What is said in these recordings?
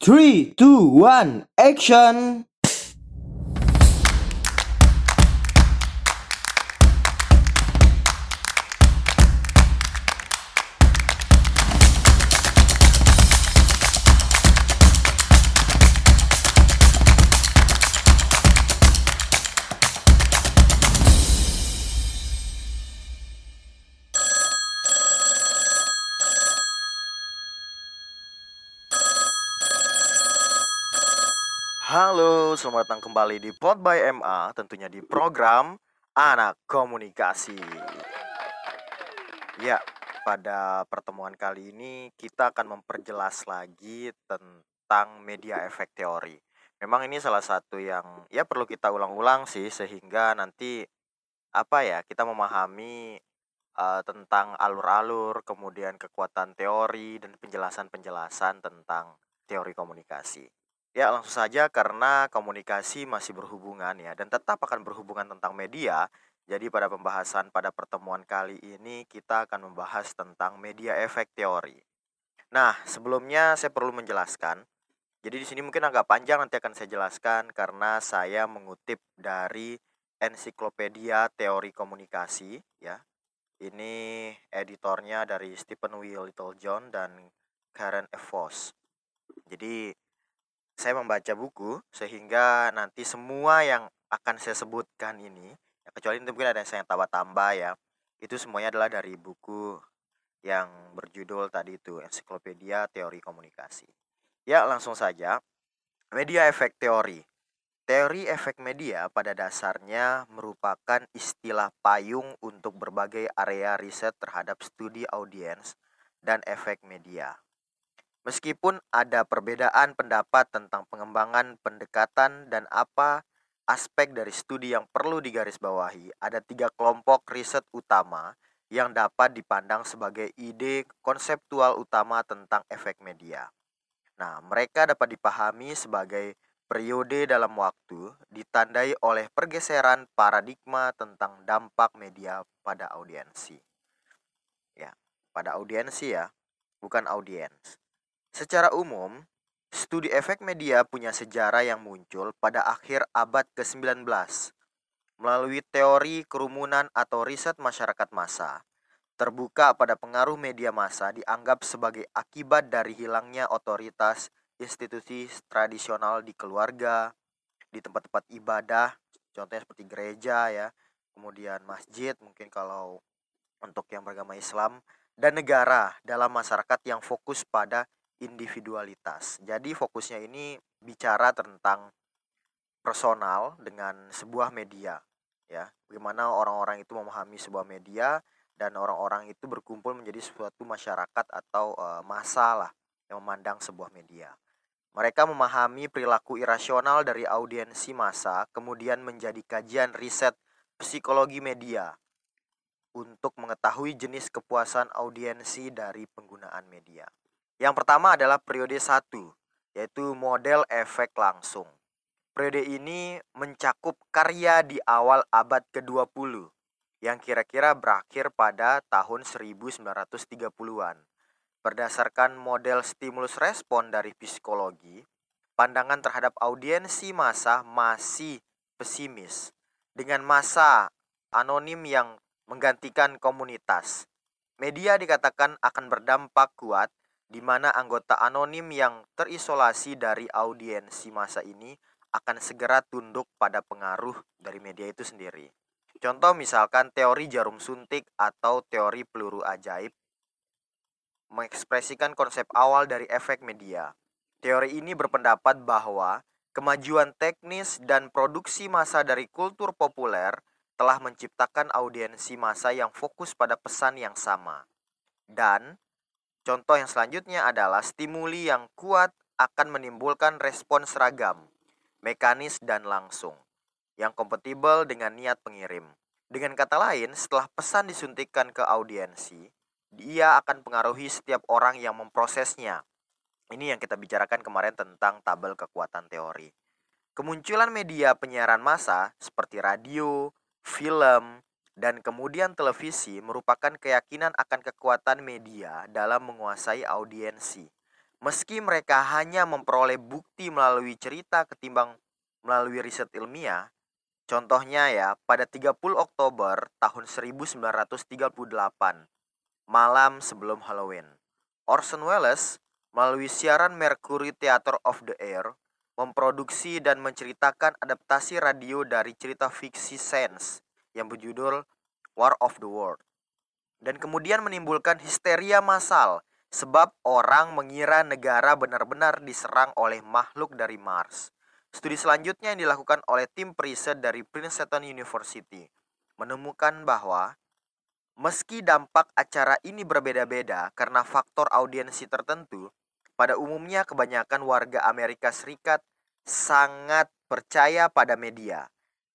Three, two, one, action! Selamat datang kembali di Pod by MA, tentunya di program Anak Komunikasi. Ya, pada pertemuan kali ini kita akan memperjelas lagi tentang media efek teori. Memang ini salah satu yang ya perlu kita ulang-ulang sih sehingga nanti apa ya, kita memahami eh, tentang alur-alur, kemudian kekuatan teori dan penjelasan-penjelasan tentang teori komunikasi. Ya, langsung saja karena komunikasi masih berhubungan ya dan tetap akan berhubungan tentang media. Jadi pada pembahasan pada pertemuan kali ini kita akan membahas tentang media efek teori. Nah, sebelumnya saya perlu menjelaskan. Jadi di sini mungkin agak panjang nanti akan saya jelaskan karena saya mengutip dari Ensiklopedia Teori Komunikasi ya. Ini editornya dari Stephen W. Littlejohn dan Karen F. Voss. Jadi saya membaca buku sehingga nanti semua yang akan saya sebutkan ini ya kecuali nanti mungkin ada yang saya tambah-tambah ya itu semuanya adalah dari buku yang berjudul tadi itu Ensiklopedia Teori Komunikasi. Ya langsung saja. Media efek teori. Teori efek media pada dasarnya merupakan istilah payung untuk berbagai area riset terhadap studi audiens dan efek media Meskipun ada perbedaan pendapat tentang pengembangan pendekatan dan apa aspek dari studi yang perlu digarisbawahi, ada tiga kelompok riset utama yang dapat dipandang sebagai ide konseptual utama tentang efek media. Nah, mereka dapat dipahami sebagai periode dalam waktu ditandai oleh pergeseran paradigma tentang dampak media pada audiensi. Ya, pada audiensi ya, bukan audiens. Secara umum, studi efek media punya sejarah yang muncul pada akhir abad ke-19 melalui teori kerumunan atau riset masyarakat massa. Terbuka pada pengaruh media massa dianggap sebagai akibat dari hilangnya otoritas institusi tradisional di keluarga, di tempat-tempat ibadah, contohnya seperti gereja ya, kemudian masjid mungkin kalau untuk yang beragama Islam dan negara dalam masyarakat yang fokus pada individualitas. Jadi fokusnya ini bicara tentang personal dengan sebuah media ya. Bagaimana orang-orang itu memahami sebuah media dan orang-orang itu berkumpul menjadi suatu masyarakat atau e, massa lah yang memandang sebuah media. Mereka memahami perilaku irasional dari audiensi massa, kemudian menjadi kajian riset psikologi media untuk mengetahui jenis kepuasan audiensi dari penggunaan media. Yang pertama adalah periode 1, yaitu model efek langsung. Periode ini mencakup karya di awal abad ke-20 yang kira-kira berakhir pada tahun 1930-an. Berdasarkan model stimulus respon dari psikologi, pandangan terhadap audiensi massa masih pesimis dengan massa anonim yang menggantikan komunitas. Media dikatakan akan berdampak kuat di mana anggota anonim yang terisolasi dari audiensi masa ini akan segera tunduk pada pengaruh dari media itu sendiri. Contoh misalkan teori jarum suntik atau teori peluru ajaib mengekspresikan konsep awal dari efek media. Teori ini berpendapat bahwa kemajuan teknis dan produksi massa dari kultur populer telah menciptakan audiensi massa yang fokus pada pesan yang sama. Dan Contoh yang selanjutnya adalah stimuli yang kuat akan menimbulkan respon seragam, mekanis dan langsung, yang kompatibel dengan niat pengirim. Dengan kata lain, setelah pesan disuntikkan ke audiensi, dia akan pengaruhi setiap orang yang memprosesnya. Ini yang kita bicarakan kemarin tentang tabel kekuatan teori. Kemunculan media penyiaran massa seperti radio, film, dan kemudian televisi merupakan keyakinan akan kekuatan media dalam menguasai audiensi. Meski mereka hanya memperoleh bukti melalui cerita ketimbang melalui riset ilmiah, contohnya ya, pada 30 Oktober tahun 1938, malam sebelum Halloween, Orson Welles melalui siaran Mercury Theater of the Air memproduksi dan menceritakan adaptasi radio dari cerita fiksi Sense yang berjudul War of the World dan kemudian menimbulkan histeria massal sebab orang mengira negara benar-benar diserang oleh makhluk dari Mars. Studi selanjutnya yang dilakukan oleh tim periset dari Princeton University menemukan bahwa meski dampak acara ini berbeda-beda karena faktor audiensi tertentu, pada umumnya kebanyakan warga Amerika Serikat sangat percaya pada media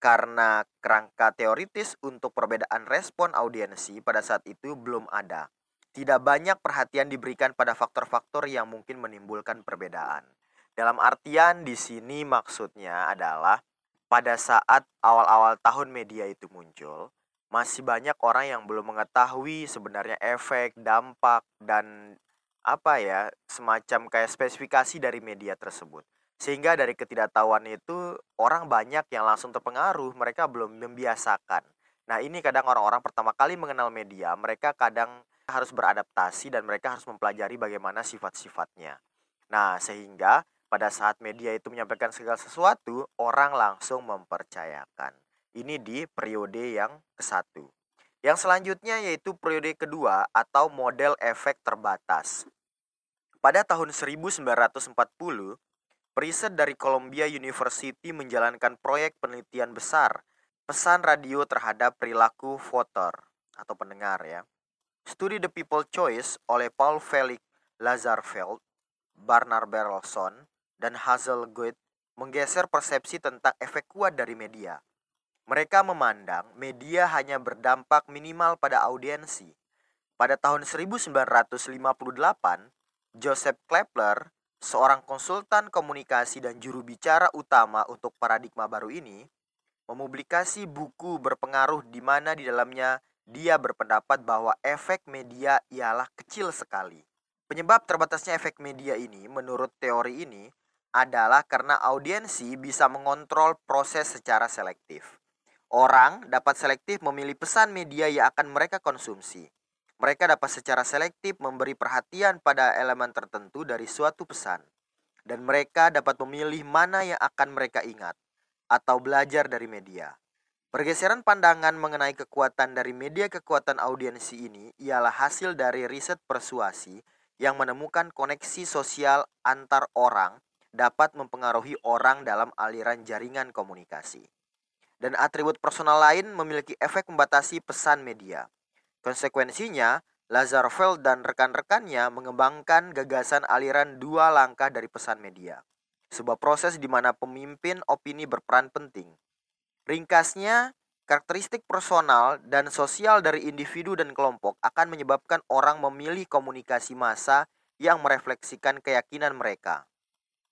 karena kerangka teoritis untuk perbedaan respon audiensi pada saat itu belum ada tidak banyak perhatian diberikan pada faktor-faktor yang mungkin menimbulkan perbedaan. Dalam artian di sini maksudnya adalah pada saat awal-awal tahun media itu muncul, masih banyak orang yang belum mengetahui sebenarnya efek, dampak, dan apa ya, semacam kayak spesifikasi dari media tersebut. Sehingga dari ketidaktahuan itu orang banyak yang langsung terpengaruh, mereka belum membiasakan. Nah, ini kadang orang-orang pertama kali mengenal media, mereka kadang harus beradaptasi dan mereka harus mempelajari bagaimana sifat-sifatnya. Nah, sehingga pada saat media itu menyampaikan segala sesuatu, orang langsung mempercayakan. Ini di periode yang ke-1. Yang selanjutnya yaitu periode kedua atau model efek terbatas. Pada tahun 1940, periset dari Columbia University menjalankan proyek penelitian besar pesan radio terhadap perilaku voter atau pendengar ya. Studi The People Choice oleh Paul Felix Lazarfeld, Barnard Berlson, dan Hazel Guid menggeser persepsi tentang efek kuat dari media. Mereka memandang media hanya berdampak minimal pada audiensi. Pada tahun 1958, Joseph Kepler, seorang konsultan komunikasi dan juru bicara utama untuk paradigma baru ini, mempublikasi buku berpengaruh di mana di dalamnya dia berpendapat bahwa efek media ialah kecil sekali. Penyebab terbatasnya efek media ini, menurut teori ini, adalah karena audiensi bisa mengontrol proses secara selektif. Orang dapat selektif memilih pesan media yang akan mereka konsumsi. Mereka dapat secara selektif memberi perhatian pada elemen tertentu dari suatu pesan, dan mereka dapat memilih mana yang akan mereka ingat atau belajar dari media. Pergeseran pandangan mengenai kekuatan dari media kekuatan audiensi ini ialah hasil dari riset persuasi yang menemukan koneksi sosial antar orang dapat mempengaruhi orang dalam aliran jaringan komunikasi. Dan atribut personal lain memiliki efek membatasi pesan media. Konsekuensinya, Lazarfeld dan rekan-rekannya mengembangkan gagasan aliran dua langkah dari pesan media. Sebuah proses di mana pemimpin opini berperan penting Ringkasnya, karakteristik personal dan sosial dari individu dan kelompok akan menyebabkan orang memilih komunikasi massa yang merefleksikan keyakinan mereka.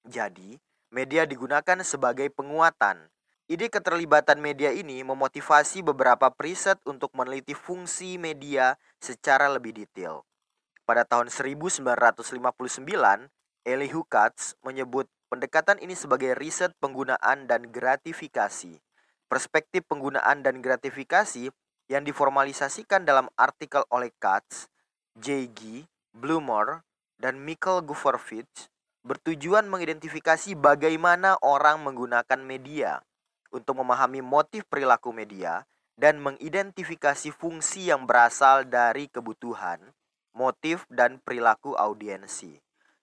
Jadi, media digunakan sebagai penguatan. Ide keterlibatan media ini memotivasi beberapa periset untuk meneliti fungsi media secara lebih detail. Pada tahun 1959, Elihu Katz menyebut pendekatan ini sebagai riset penggunaan dan gratifikasi. Perspektif penggunaan dan gratifikasi yang diformalisasikan dalam artikel oleh Katz, J.G., Blumor, dan Michael Guferfitz bertujuan mengidentifikasi bagaimana orang menggunakan media untuk memahami motif perilaku media dan mengidentifikasi fungsi yang berasal dari kebutuhan, motif, dan perilaku audiensi.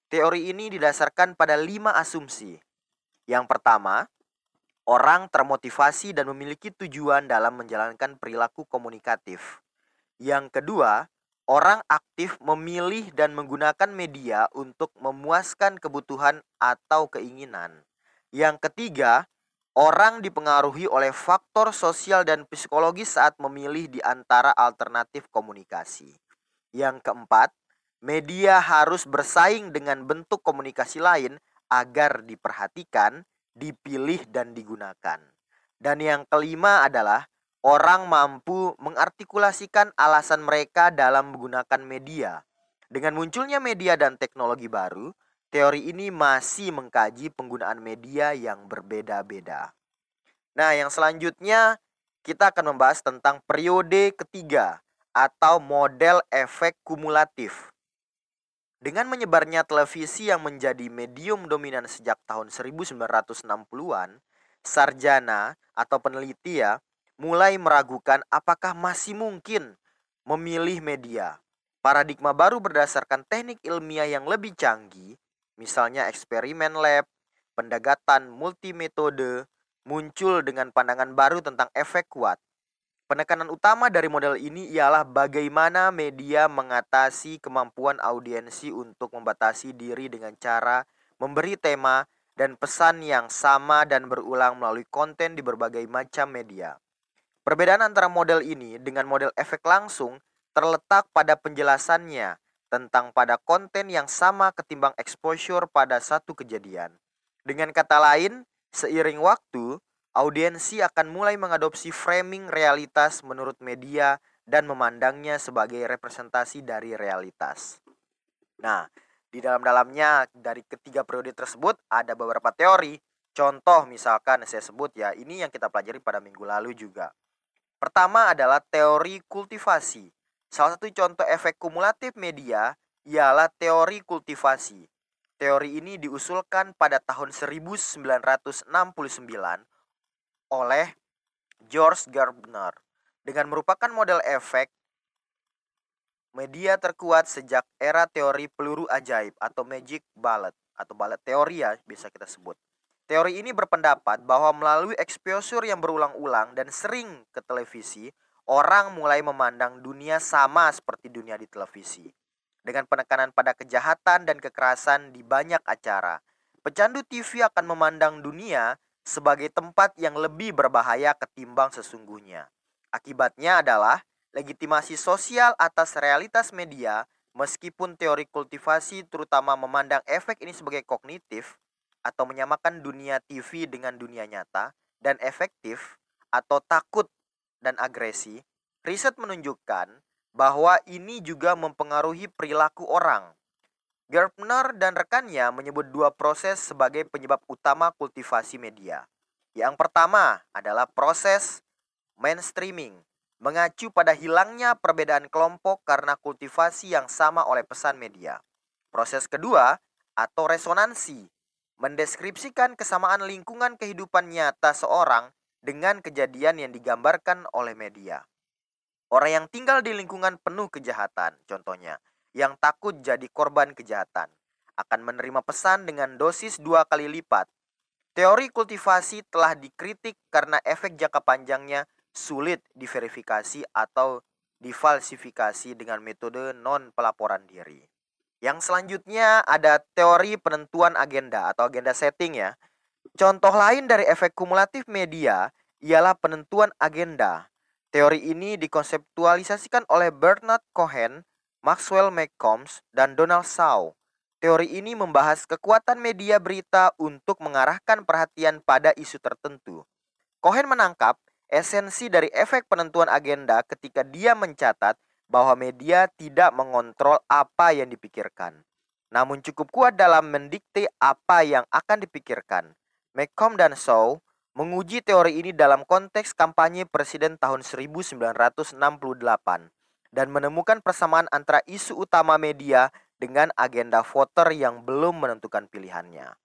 Teori ini didasarkan pada lima asumsi. Yang pertama, Orang termotivasi dan memiliki tujuan dalam menjalankan perilaku komunikatif. Yang kedua, orang aktif memilih dan menggunakan media untuk memuaskan kebutuhan atau keinginan. Yang ketiga, orang dipengaruhi oleh faktor sosial dan psikologis saat memilih di antara alternatif komunikasi. Yang keempat, media harus bersaing dengan bentuk komunikasi lain agar diperhatikan dipilih dan digunakan. Dan yang kelima adalah orang mampu mengartikulasikan alasan mereka dalam menggunakan media. Dengan munculnya media dan teknologi baru, teori ini masih mengkaji penggunaan media yang berbeda-beda. Nah, yang selanjutnya kita akan membahas tentang periode ketiga atau model efek kumulatif. Dengan menyebarnya televisi yang menjadi medium dominan sejak tahun 1960-an, sarjana atau peneliti ya mulai meragukan apakah masih mungkin memilih media. Paradigma baru berdasarkan teknik ilmiah yang lebih canggih, misalnya eksperimen lab, pendekatan multimetode, muncul dengan pandangan baru tentang efek kuat. Penekanan utama dari model ini ialah bagaimana media mengatasi kemampuan audiensi untuk membatasi diri dengan cara memberi tema dan pesan yang sama dan berulang melalui konten di berbagai macam media. Perbedaan antara model ini dengan model efek langsung terletak pada penjelasannya tentang pada konten yang sama ketimbang exposure pada satu kejadian. Dengan kata lain, Seiring waktu, audiensi akan mulai mengadopsi framing realitas menurut media dan memandangnya sebagai representasi dari realitas. Nah, di dalam-dalamnya dari ketiga periode tersebut ada beberapa teori. Contoh misalkan saya sebut ya, ini yang kita pelajari pada minggu lalu juga. Pertama adalah teori kultivasi. Salah satu contoh efek kumulatif media ialah teori kultivasi. Teori ini diusulkan pada tahun 1969 oleh George Gardner dengan merupakan model efek media terkuat sejak era teori peluru ajaib atau magic bullet atau bullet teori ya bisa kita sebut. Teori ini berpendapat bahwa melalui exposure yang berulang-ulang dan sering ke televisi, orang mulai memandang dunia sama seperti dunia di televisi dengan penekanan pada kejahatan dan kekerasan di banyak acara. Pecandu TV akan memandang dunia sebagai tempat yang lebih berbahaya ketimbang sesungguhnya. Akibatnya adalah legitimasi sosial atas realitas media meskipun teori kultivasi terutama memandang efek ini sebagai kognitif atau menyamakan dunia TV dengan dunia nyata dan efektif atau takut dan agresi, riset menunjukkan bahwa ini juga mempengaruhi perilaku orang. Gardner dan rekannya menyebut dua proses sebagai penyebab utama kultivasi media. Yang pertama adalah proses mainstreaming, mengacu pada hilangnya perbedaan kelompok karena kultivasi yang sama oleh pesan media. Proses kedua atau resonansi, mendeskripsikan kesamaan lingkungan kehidupan nyata seorang dengan kejadian yang digambarkan oleh media. Orang yang tinggal di lingkungan penuh kejahatan, contohnya, yang takut jadi korban kejahatan, akan menerima pesan dengan dosis dua kali lipat. Teori kultivasi telah dikritik karena efek jangka panjangnya sulit diverifikasi atau difalsifikasi dengan metode non pelaporan diri. Yang selanjutnya ada teori penentuan agenda atau agenda setting ya. Contoh lain dari efek kumulatif media ialah penentuan agenda. Teori ini dikonseptualisasikan oleh Bernard Cohen, Maxwell McCombs, dan Donald Shaw. Teori ini membahas kekuatan media berita untuk mengarahkan perhatian pada isu tertentu. Cohen menangkap esensi dari efek penentuan agenda ketika dia mencatat bahwa media tidak mengontrol apa yang dipikirkan, namun cukup kuat dalam mendikte apa yang akan dipikirkan. McComb dan Shaw menguji teori ini dalam konteks kampanye presiden tahun 1968 dan menemukan persamaan antara isu utama media dengan agenda voter yang belum menentukan pilihannya.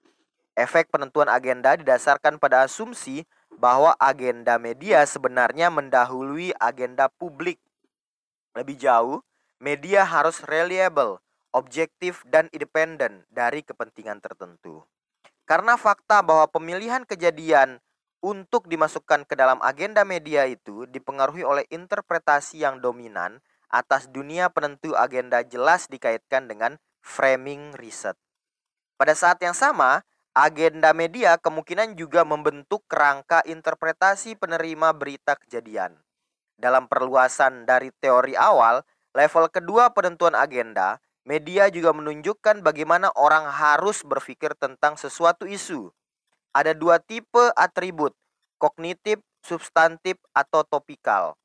Efek penentuan agenda didasarkan pada asumsi bahwa agenda media sebenarnya mendahului agenda publik. Lebih jauh, media harus reliable, objektif, dan independen dari kepentingan tertentu. Karena fakta bahwa pemilihan kejadian untuk dimasukkan ke dalam agenda media itu dipengaruhi oleh interpretasi yang dominan atas dunia penentu agenda jelas dikaitkan dengan framing riset. Pada saat yang sama, agenda media kemungkinan juga membentuk kerangka interpretasi penerima berita kejadian. Dalam perluasan dari teori awal, level kedua penentuan agenda, media juga menunjukkan bagaimana orang harus berpikir tentang sesuatu isu ada dua tipe atribut, kognitif, substantif, atau topikal.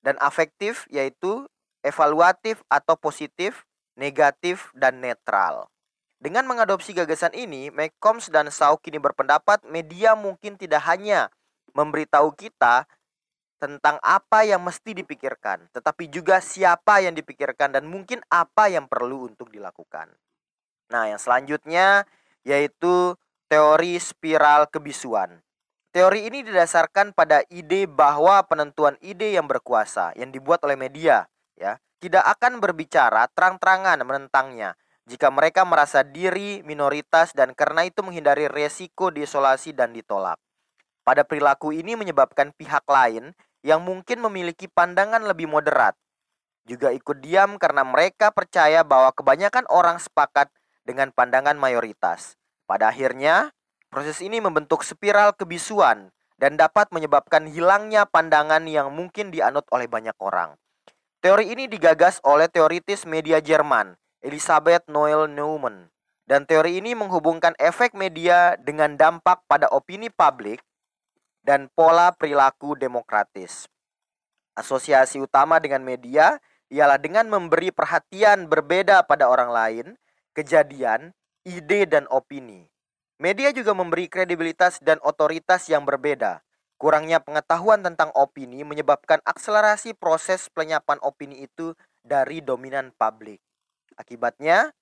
Dan afektif yaitu evaluatif atau positif, negatif, dan netral. Dengan mengadopsi gagasan ini, McCombs dan Shaw kini berpendapat media mungkin tidak hanya memberitahu kita tentang apa yang mesti dipikirkan, tetapi juga siapa yang dipikirkan dan mungkin apa yang perlu untuk dilakukan. Nah, yang selanjutnya yaitu teori spiral kebisuan. Teori ini didasarkan pada ide bahwa penentuan ide yang berkuasa yang dibuat oleh media ya tidak akan berbicara terang-terangan menentangnya jika mereka merasa diri minoritas dan karena itu menghindari resiko diisolasi dan ditolak. Pada perilaku ini menyebabkan pihak lain yang mungkin memiliki pandangan lebih moderat juga ikut diam karena mereka percaya bahwa kebanyakan orang sepakat dengan pandangan mayoritas. Pada akhirnya, proses ini membentuk spiral kebisuan dan dapat menyebabkan hilangnya pandangan yang mungkin dianut oleh banyak orang. Teori ini digagas oleh teoritis media Jerman Elisabeth Noel Neumann. Dan teori ini menghubungkan efek media dengan dampak pada opini publik dan pola perilaku demokratis. Asosiasi utama dengan media ialah dengan memberi perhatian berbeda pada orang lain, kejadian, ide, dan opini. Media juga memberi kredibilitas dan otoritas yang berbeda. Kurangnya pengetahuan tentang opini menyebabkan akselerasi proses penyapan opini itu dari dominan publik. Akibatnya,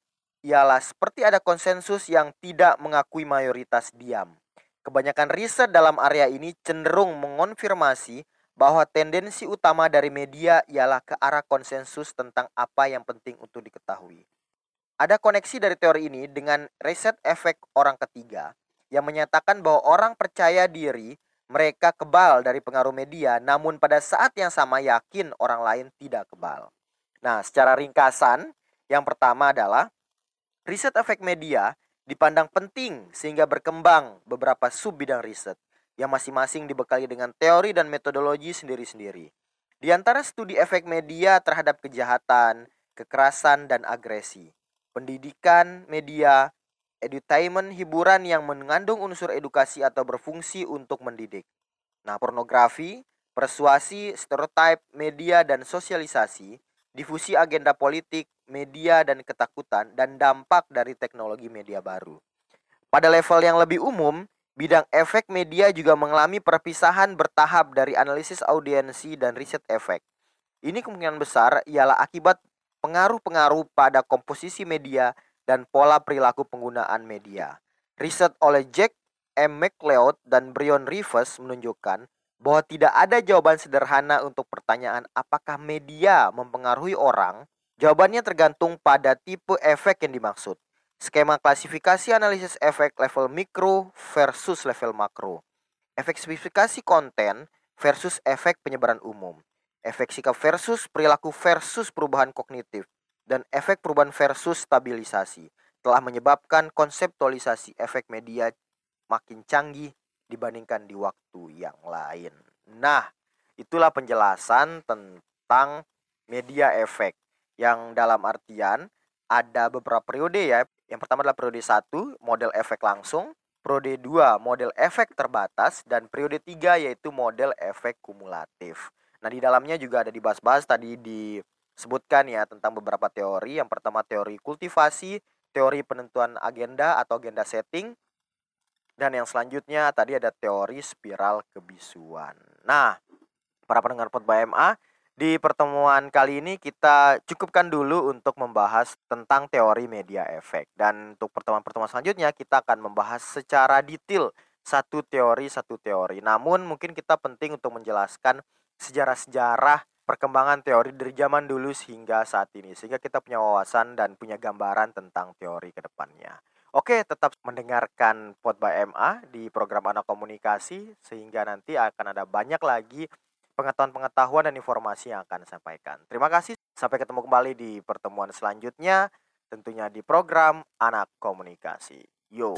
ialah seperti ada konsensus yang tidak mengakui mayoritas diam. Kebanyakan riset dalam area ini cenderung mengonfirmasi bahwa tendensi utama dari media ialah ke arah konsensus tentang apa yang penting untuk diketahui. Ada koneksi dari teori ini dengan riset efek orang ketiga yang menyatakan bahwa orang percaya diri mereka kebal dari pengaruh media, namun pada saat yang sama yakin orang lain tidak kebal. Nah, secara ringkasan, yang pertama adalah riset efek media dipandang penting sehingga berkembang beberapa sub bidang riset yang masing-masing dibekali dengan teori dan metodologi sendiri-sendiri. Di antara studi efek media terhadap kejahatan, kekerasan, dan agresi, pendidikan media, edutainment hiburan yang mengandung unsur edukasi atau berfungsi untuk mendidik. Nah, pornografi, persuasi, stereotip, media, dan sosialisasi difusi agenda politik, media dan ketakutan dan dampak dari teknologi media baru. Pada level yang lebih umum, bidang efek media juga mengalami perpisahan bertahap dari analisis audiensi dan riset efek. Ini kemungkinan besar ialah akibat pengaruh-pengaruh pada komposisi media dan pola perilaku penggunaan media. Riset oleh Jack M. McLeod dan Brion Rivers menunjukkan bahwa tidak ada jawaban sederhana untuk pertanyaan apakah media mempengaruhi orang. Jawabannya tergantung pada tipe efek yang dimaksud. Skema klasifikasi analisis efek level mikro versus level makro. Efek spesifikasi konten versus efek penyebaran umum. Efek sikap versus perilaku versus perubahan kognitif. Dan efek perubahan versus stabilisasi telah menyebabkan konseptualisasi efek media makin canggih dibandingkan di waktu yang lain. Nah, itulah penjelasan tentang media efek yang dalam artian ada beberapa periode ya. Yang pertama adalah periode 1, model efek langsung, periode 2, model efek terbatas dan periode 3 yaitu model efek kumulatif. Nah, di dalamnya juga ada dibahas-bahas tadi disebutkan ya tentang beberapa teori. Yang pertama teori kultivasi, teori penentuan agenda atau agenda setting, dan yang selanjutnya tadi ada teori spiral kebisuan. Nah, para pendengar Potba MA, di pertemuan kali ini kita cukupkan dulu untuk membahas tentang teori media efek. Dan untuk pertemuan-pertemuan selanjutnya kita akan membahas secara detail satu teori satu teori. Namun mungkin kita penting untuk menjelaskan sejarah-sejarah perkembangan teori dari zaman dulu sehingga saat ini sehingga kita punya wawasan dan punya gambaran tentang teori ke depannya. Oke, tetap mendengarkan Pod by MA di program Anak Komunikasi sehingga nanti akan ada banyak lagi pengetahuan-pengetahuan dan informasi yang akan sampaikan. Terima kasih. Sampai ketemu kembali di pertemuan selanjutnya tentunya di program Anak Komunikasi. Yo.